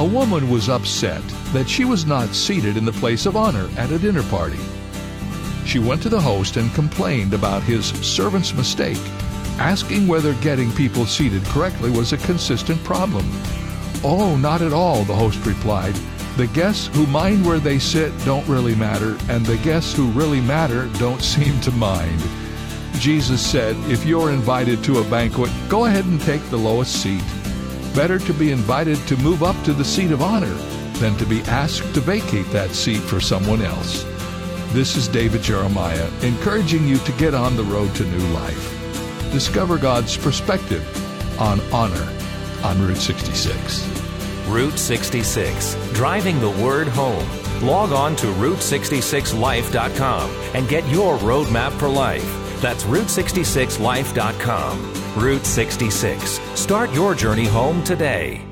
A woman was upset that she was not seated in the place of honor at a dinner party. She went to the host and complained about his servant's mistake, asking whether getting people seated correctly was a consistent problem. Oh, not at all, the host replied. The guests who mind where they sit don't really matter, and the guests who really matter don't seem to mind. Jesus said, If you're invited to a banquet, go ahead and take the lowest seat. Better to be invited to move up to the seat of honor than to be asked to vacate that seat for someone else. This is David Jeremiah, encouraging you to get on the road to new life. Discover God's perspective on honor on Route 66. Route 66, driving the word home. Log on to Route66Life.com and get your roadmap for life. That's Route66Life.com. Route 66. Start your journey home today.